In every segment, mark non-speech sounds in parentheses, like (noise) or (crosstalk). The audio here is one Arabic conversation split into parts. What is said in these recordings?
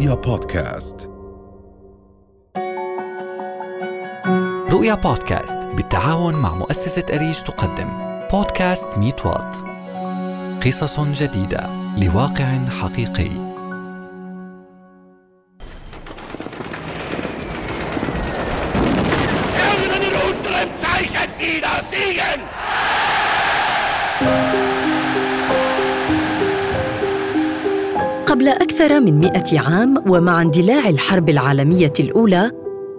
رؤيا بودكاست. رؤيا بودكاست بالتعاون مع مؤسسة أريج تقدم. بودكاست ميت وات. قصص جديدة لواقع حقيقي. siegen! قبل أكثر من مئة عام ومع اندلاع الحرب العالمية الأولى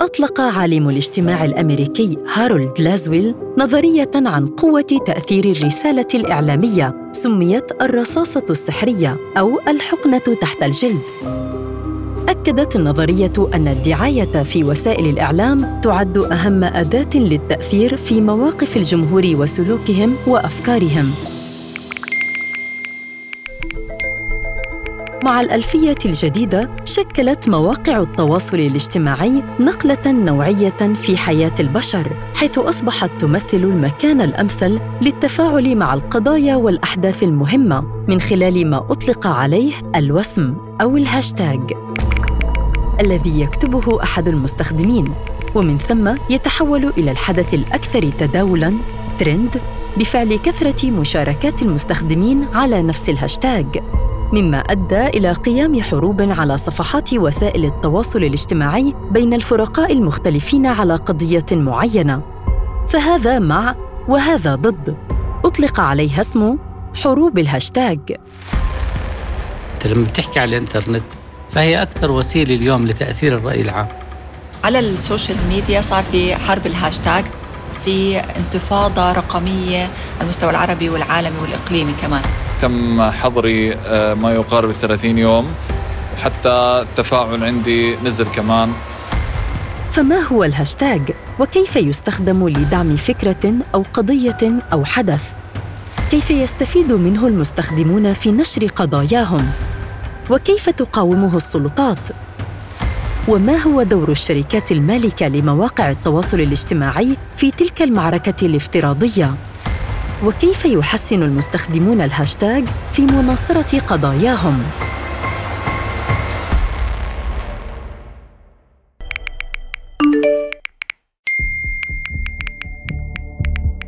أطلق عالم الاجتماع الأمريكي هارولد لازويل نظرية عن قوة تأثير الرسالة الإعلامية سميت الرصاصة السحرية أو الحقنة تحت الجلد. أكدت النظرية أن الدعاية في وسائل الإعلام تعد أهم أداة للتأثير في مواقف الجمهور وسلوكهم وأفكارهم. مع الألفية الجديدة شكلت مواقع التواصل الاجتماعي نقلة نوعية في حياة البشر، حيث أصبحت تمثل المكان الأمثل للتفاعل مع القضايا والأحداث المهمة من خلال ما أطلق عليه الوسم أو الهاشتاج، الذي يكتبه أحد المستخدمين، ومن ثم يتحول إلى الحدث الأكثر تداولاً ترند بفعل كثرة مشاركات المستخدمين على نفس الهاشتاج. مما أدى إلى قيام حروب على صفحات وسائل التواصل الاجتماعي بين الفرقاء المختلفين على قضية معينة. فهذا مع وهذا ضد. أطلق عليها اسم حروب الهاشتاج. إنت لما بتحكي على الإنترنت فهي أكثر وسيلة اليوم لتأثير الرأي العام. على ال social media صار في حرب الهاشتاج في انتفاضة رقمية على المستوى العربي والعالمي والإقليمي كمان. تم حظري آه، ما يقارب ال 30 يوم. وحتى التفاعل عندي نزل كمان. فما هو الهاشتاج؟ وكيف يستخدم لدعم فكرة أو قضية أو حدث؟ كيف يستفيد منه المستخدمون في نشر قضاياهم؟ وكيف تقاومه السلطات؟ وما هو دور الشركات المالكة لمواقع التواصل الاجتماعي في تلك المعركة الافتراضية؟ وكيف يحسن المستخدمون الهاشتاج في مناصرة قضاياهم؟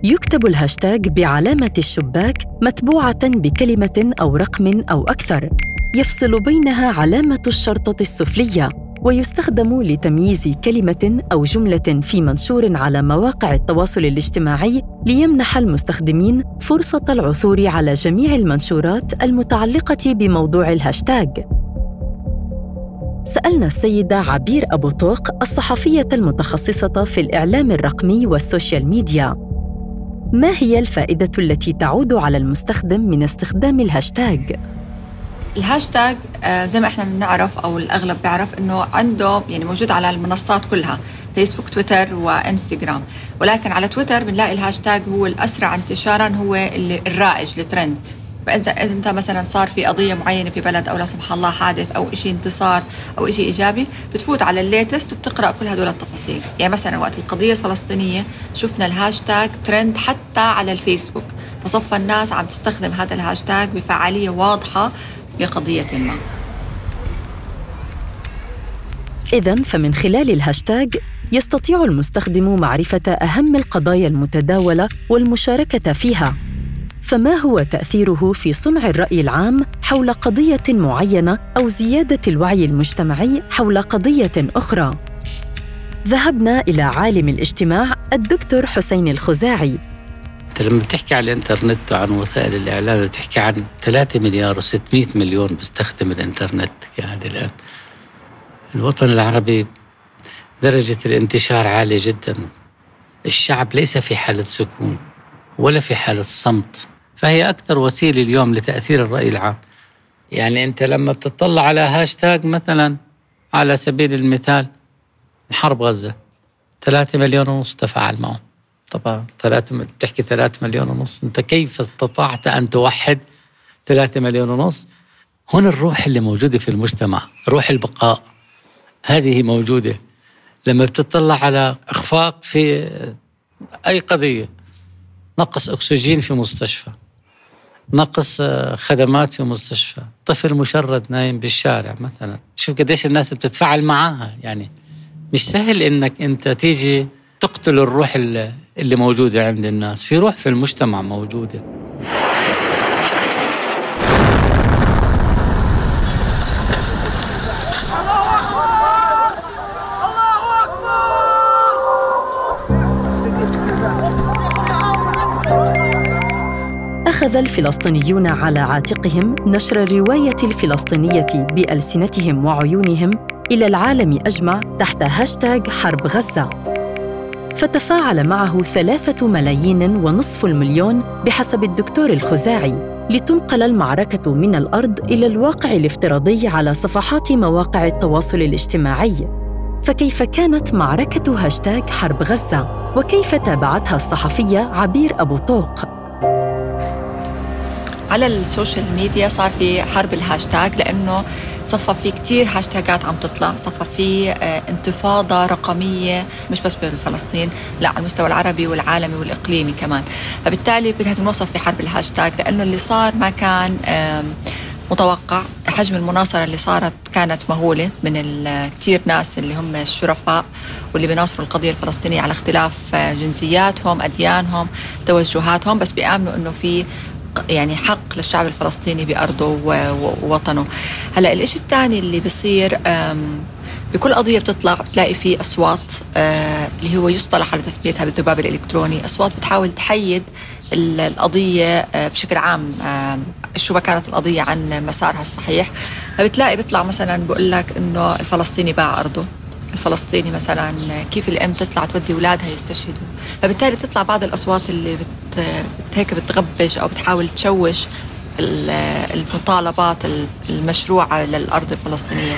يكتب الهاشتاج بعلامة الشباك متبوعة بكلمة أو رقم أو أكثر، يفصل بينها علامة الشرطة السفلية، ويستخدم لتمييز كلمة أو جملة في منشور على مواقع التواصل الاجتماعي ليمنح المستخدمين فرصة العثور على جميع المنشورات المتعلقة بموضوع الهاشتاج. سألنا السيدة عبير أبو طوق الصحفية المتخصصة في الإعلام الرقمي وال social media ما هي الفائدة التي تعود على المستخدم من استخدام الهاشتاج؟ الهاشتاج آه، زي ما إحنا بنعرف أو الأغلب بيعرف إنه عنده يعني موجود على المنصات كلها فيسبوك تويتر وانستغرام ولكن على تويتر بنلاقي الهاشتاج هو الأسرع انتشارا هو الرائج الترند فإذا إذا أنت مثلا صار في قضية معينة في بلد أو لا سمح الله حادث أو شيء انتصار أو شيء إيجابي بتفوت على ال latest وبتقرأ كل هدول التفاصيل. يعني مثلا وقت القضية الفلسطينية شفنا الهاشتاج ترند حتى على الفيسبوك. فصفى الناس عم تستخدم هذا الهاشتاج بفعالية واضحة في قضية ما إذا فمن خلال الهاشتاج يستطيع المستخدم معرفة أهم القضايا المتداولة والمشاركة فيها. فما هو تأثيره في صنع الرأي العام حول قضية معينة أو زيادة الوعي المجتمعي حول قضية أخرى؟ ذهبنا إلى عالم الاجتماع الدكتور حسين الخزاعي لما بتحكي على الإنترنت وعن وسائل الاعلام بتحكي عن 3 مليار و600 مليون بيستخدم الإنترنت يعني الآن. الوطن العربي درجة الانتشار عالية جدا. الشعب ليس في حالة سكون ولا في حالة صمت فهي أكثر وسيلة اليوم لتأثير الرأي العام. يعني أنت لما بتطلع على هاشتاج مثلا على سبيل المثال حرب غزة ثلاثة مليون ونص تفاعل معهم. طبعا. ثلاثة بتحكي ثلاثة مليون ونص. أنت كيف استطعت أن توحد ثلاثة مليون ونص؟ هنا الروح اللي موجودة في المجتمع روح البقاء. هذه موجودة. لما بتطلع على إخفاق في أي قضية نقص أكسجين في مستشفى نقص آه، خدمات في مستشفى طفل مشرد نايم بالشارع مثلا. شوف قديش الناس بتتفاعل معاها. يعني مش سهل إنك أنت تيجي تقتل الروح اللي موجودة عند الناس. في روح في المجتمع موجودة. أخذ الفلسطينيون على عاتقهم نشر الرواية الفلسطينية بألسنتهم وعيونهم إلى العالم أجمع تحت هاشتاغ حرب غزة. فتفاعل معه ثلاثة ملايين ونصف المليون بحسب الدكتور الخزاعي لتنقل المعركة من الأرض إلى الواقع الافتراضي على صفحات مواقع التواصل الاجتماعي فكيف كانت معركة هاشتاغ حرب غزة؟ وكيف تابعتها الصحفية عبير أبو طوق؟ على ال social media صار في حرب الهاشتاج لأنه صفى في كتير هاشتاجات عم تطلع. صفى في آه، انتفاضة رقمية مش بس بفلسطين لا على المستوى العربي والعالمي والإقليمي كمان. فبالتالي بدها تنوصف في حرب الهاشتاج لأنه اللي صار ما كان متوقع. حجم المناصرة اللي صارت كانت مهولة من كثير ناس اللي هم الشرفاء واللي بيناصروا القضية الفلسطينية على اختلاف آه، جنسياتهم أديانهم توجهاتهم. بس بيآمنوا أنه في يعني حق للشعب الفلسطيني بأرضه ووطنه. هلا الإشي الثاني اللي بصير بكل قضية بتطلع بتلاقي في أصوات آه، اللي هو يصطلح على تسميتها بالذباب الإلكتروني. أصوات بتحاول تحيد القضية آه، بشكل عام شو ما كانت القضية عن مسارها الصحيح. فبتلاقي بيطلع مثلا بقول لك إنه الفلسطيني باع أرضه. الفلسطيني مثلا كيف الأم تطلع تودي أولادها يستشهدوا؟ فبالتالي بتطلع بعض الأصوات اللي بت هيك بتغبش أو بتحاول تشوش المطالبات المشروعة للأرض الفلسطينية.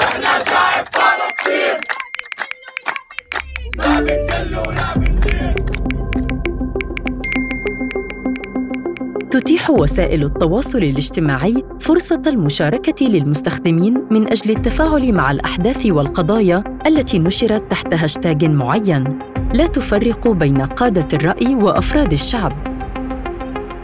إحنا شعب فلسطين. ما بنكل تتيح وسائل التواصل الاجتماعي فرصة المشاركة للمستخدمين من أجل التفاعل مع الأحداث والقضايا التي نشرت تحت هاشتاج معين، لا تفرق بين قادة الرأي وأفراد الشعب.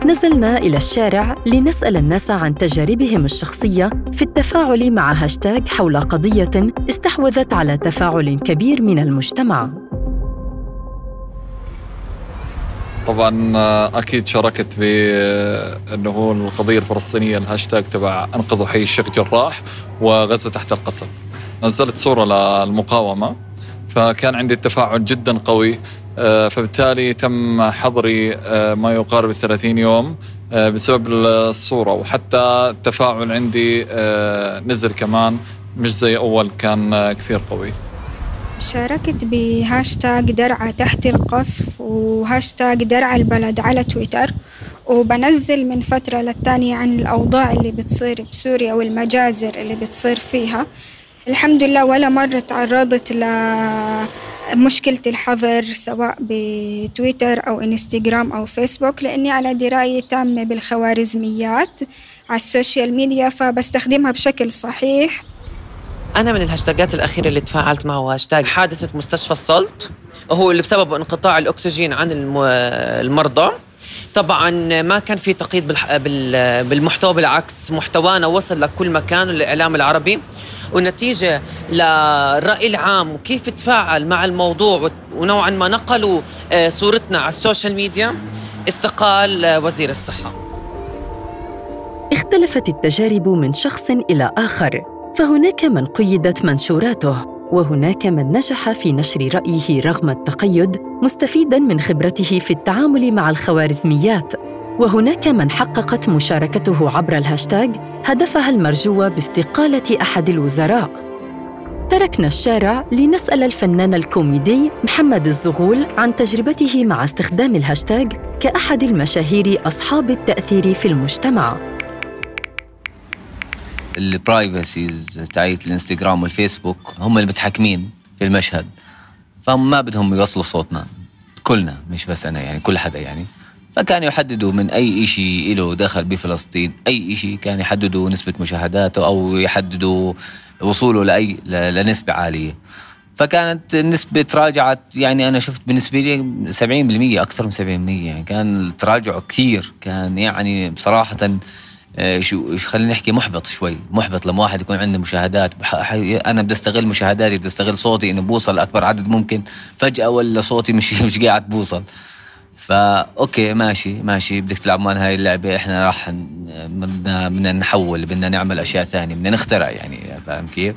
نزلنا إلى الشارع لنسأل الناس عن تجاربهم الشخصية في التفاعل مع هاشتاج حول قضية استحوذت على تفاعل كبير من المجتمع. طبعا آه، أكيد شاركت بانه هو القضية الفلسطينية الهاشتاج تبع انقذوا حي الشيخ جراح وغزة تحت القصف نزلت صورة للمقاومة فكان عندي تفاعل جدا قوي آه، فبالتالي تم حظري آه، ما يقارب 30 يوم بسبب الصورة. وحتى التفاعل عندي نزل كمان مش زي أول كان كثير قوي. شاركت بهاشتاج درعا تحت القصف وهاشتاج درعا البلد على تويتر وبنزل من فترة للتانية عن الأوضاع اللي بتصير بسوريا والمجازر اللي بتصير فيها. الحمد لله ولا مرة تعرضت لمشكلة الحظر سواء بتويتر أو إنستغرام أو فيسبوك لأني على دراية تامة بالخوارزميات على ال social media فبستخدمها بشكل صحيح. أنا من الهاشتاجات الأخيرة اللي تفاعلت معه هاشتاج حادثة مستشفى السلط وهو اللي بسبب انقطاع الأكسجين عن المرضى. طبعا ما كان في تقييد بالمحتوى بالعكس محتوانا وصل لكل مكان الإعلام العربي. ونتيجة للرأي العام وكيف تفاعل مع الموضوع ونوعا ما نقلوا آه، صورتنا على السوشيال ميديا. استقال آه، وزير الصحة. اختلفت التجارب من شخص إلى آخر. فهناك من قيدت منشوراته وهناك من نجح في نشر رأيه رغم التقيد مستفيدا من خبرته في التعامل مع الخوارزميات. وهناك من حققت مشاركته عبر الهاشتاج هدفها المرجو باستقالة أحد الوزراء. تركنا الشارع لنسأل الفنان الكوميدي محمد الزغول عن تجربته مع استخدام الهاشتاج كأحد المشاهير أصحاب التأثير في المجتمع. ال privacies تاعيت الانستغرام والفيسبوك هم المتحكمين في المشهد. فهم ما بدهم يوصلوا صوتنا. كلنا مش بس أنا يعني كل حدا يعني. فكانوا يحددوا من أي شيء له دخل بفلسطين أي شيء كان يحددوا نسبة مشاهداته أو يحددوا وصوله لأي لنسبة عالية. فكانت النسبة تراجعت يعني أنا شفت بالنسبة لي 70% أكثر من 70% يعني كان التراجع كثير. كان يعني بصراحة شو خلينا نحكي محبط شوي. محبط لما واحد يكون عنده مشاهدات. أنا بدي أستغل مشاهداتي بدي أستغل صوتي إنه بوصل لاكبر عدد ممكن. فجأة ولا صوتي مش (laughs) مش قاعد بوصل. فا okay ماشي ماشي. بدك تلعب man هاي اللعبة. إحنا راح بدنا بدنا نحول بدنا نعمل أشياء ثانية. بدنا نخترع يعني فاهم كيف؟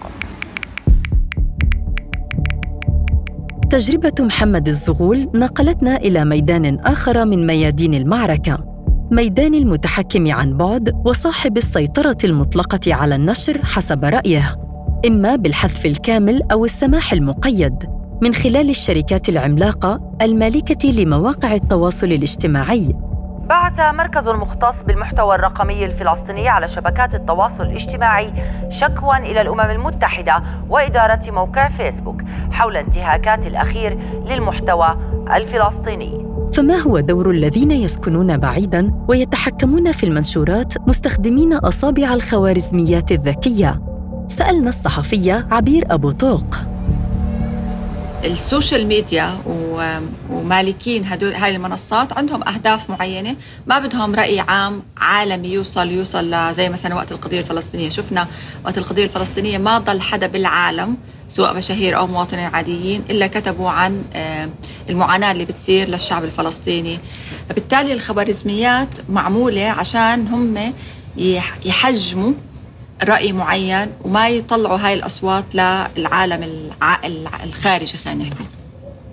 تجربة محمد الزغول نقلتنا إلى ميدان آخر من ميادين المعركة. ميدان المتحكم عن بعد وصاحب السيطرة المطلقة على النشر حسب رأيه إما بالحذف الكامل أو السماح المقيد من خلال الشركات العملاقة المالكة لمواقع التواصل الاجتماعي. بعث مركز مختص بالمحتوى الرقمي الفلسطيني على شبكات التواصل الاجتماعي شكوى إلى الأمم المتحدة وإدارة موقع فيسبوك حول انتهاكات الأخير للمحتوى الفلسطيني. فما هو دور الذين يسكنون بعيدا ويتحكمون في المنشورات مستخدمين أصابع الخوارزميات الذكية؟ سألنا الصحفية عبير أبو طوق ال social media ومالكين هدول هاي المنصات عندهم أهداف معينة. ما بدهم رأي عام عالمي يوصل يوصل زي مثلا وقت القضية الفلسطينية. شفنا وقت القضية الفلسطينية ما ضل حدا بالعالم سواء مشاهير أو مواطنين عاديين إلا كتبوا عن آه، المعاناة اللي بتصير للشعب الفلسطيني. فبالتالي الخوارزميات معمولة عشان هم يحجموا رأي معين وما يطلعوا هاي الأصوات للعالم الخارجي خلينا نحكي.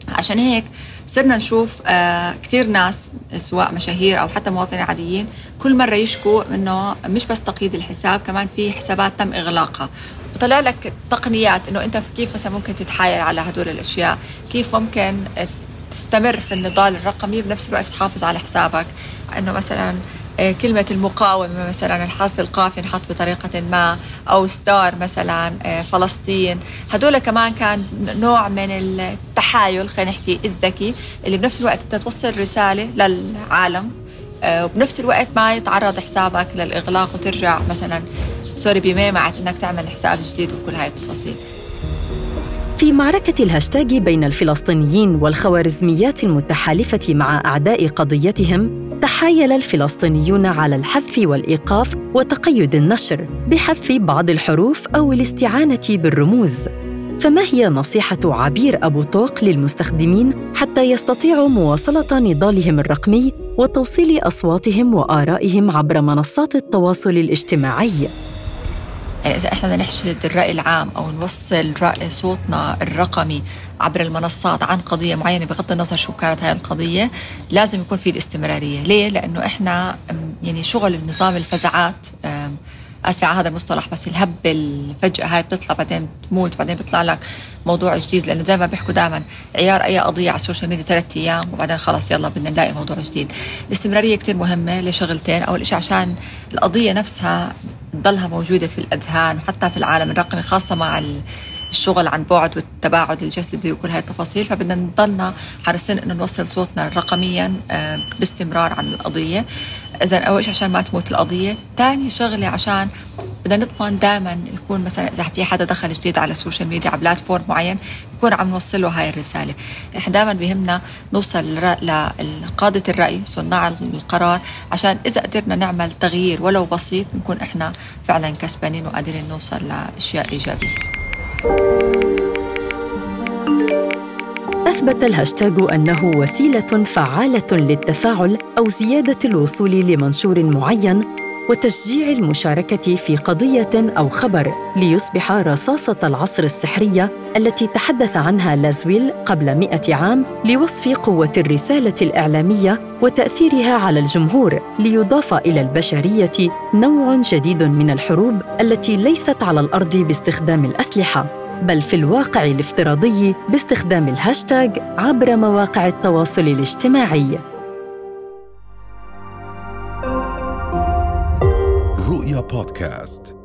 عشان هيك صرنا نشوف آه كثير ناس سواء مشاهير أو حتى مواطنين عاديين كل مرة يشكوا إنه مش بس تقييد الحساب كمان في حسابات تم إغلاقها. وطلع لك تقنيات إنه أنت كيف مثلا ممكن تتحايل على هدول الأشياء؟ كيف ممكن تستمر في النضال الرقمي بنفس الوقت تحافظ على حسابك؟ إنه مثلا كلمة المقاومة مثلا الحرف القاف ينحط بطريقة ما أو star مثلا آه، فلسطين. هدول كمان كان نوع من التحايل خلينا نحكي الذكي اللي بنفس الوقت انت توصل رسالة للعالم آه، وبنفس الوقت ما يتعرض حسابك للإغلاق وترجع مثلا sorry بمعمعة إنك تعمل حساب جديد وكل هاي التفاصيل. في معركة الهاشتاج بين الفلسطينيين والخوارزميات المتحالفة مع أعداء قضيتهم تحايل الفلسطينيون على الحذف والإيقاف وتقيد النشر بحذف بعض الحروف أو الاستعانة بالرموز. فما هي نصيحة عبير أبو طوق للمستخدمين حتى يستطيعوا مواصلة نضالهم الرقمي وتوصيل أصواتهم وآرائهم عبر منصات التواصل الاجتماعي؟ يعني إذا إحنا بدنا نحشد الرأي العام أو نوصل رأي صوتنا الرقمي عبر المنصات عن قضية معينة بغض النظر شو كانت هاي القضية لازم يكون في الاستمرارية. ليه؟ لأنه إحنا يعني شغل النظام الفزعات اسفه على هذا المصطلح بس الهبة الفجأة هاي بتطلع بعدين بتموت بعدين بيطلع لك موضوع جديد لأنه دائما بيحكوا دائما عيار أي قضية على ال social media ثلاث أيام وبعدين خلص يلا بدنا نلاقي موضوع جديد. الاستمرارية كثير مهمة لشغلتين. أول شيء عشان القضية نفسها تضلها موجودة في الأذهان وحتى في العالم الرقمي خاصه مع الشغل عن بعد والتباعد الجسدي وكل هاي التفاصيل فبدنا نضلنا حريصين إنه نوصل صوتنا رقميا آه، باستمرار عن القضية. اذا أول شيء عشان ما تموت القضية ثاني شغلة عشان بدنا نضمن دائما يكون مثلا إذا في حدا دخل جديد على ال social media على platform معين يكون عم نوصل له هاي الرسالة. إحنا دائما بهمنا نوصل لقادة الرأي صناع القرار عشان إذا قدرنا نعمل تغيير ولو بسيط نكون إحنا فعلا كسبانين وقادرين نوصل لأشياء إيجابية. أثبت الهاشتاج أنه وسيلة فعالة للتفاعل أو زيادة الوصول لمنشور معين وتشجيع المشاركة في قضية أو خبر ليصبح رصاصة العصر السحرية التي تحدث عنها لازويل قبل مئة عام لوصف قوة الرسالة الإعلامية وتأثيرها على الجمهور ليضاف إلى البشرية نوع جديد من الحروب التي ليست على الأرض باستخدام الأسلحة بل في الواقع الافتراضي باستخدام الهاشتاج عبر مواقع التواصل الاجتماعي. رؤيا بودكاست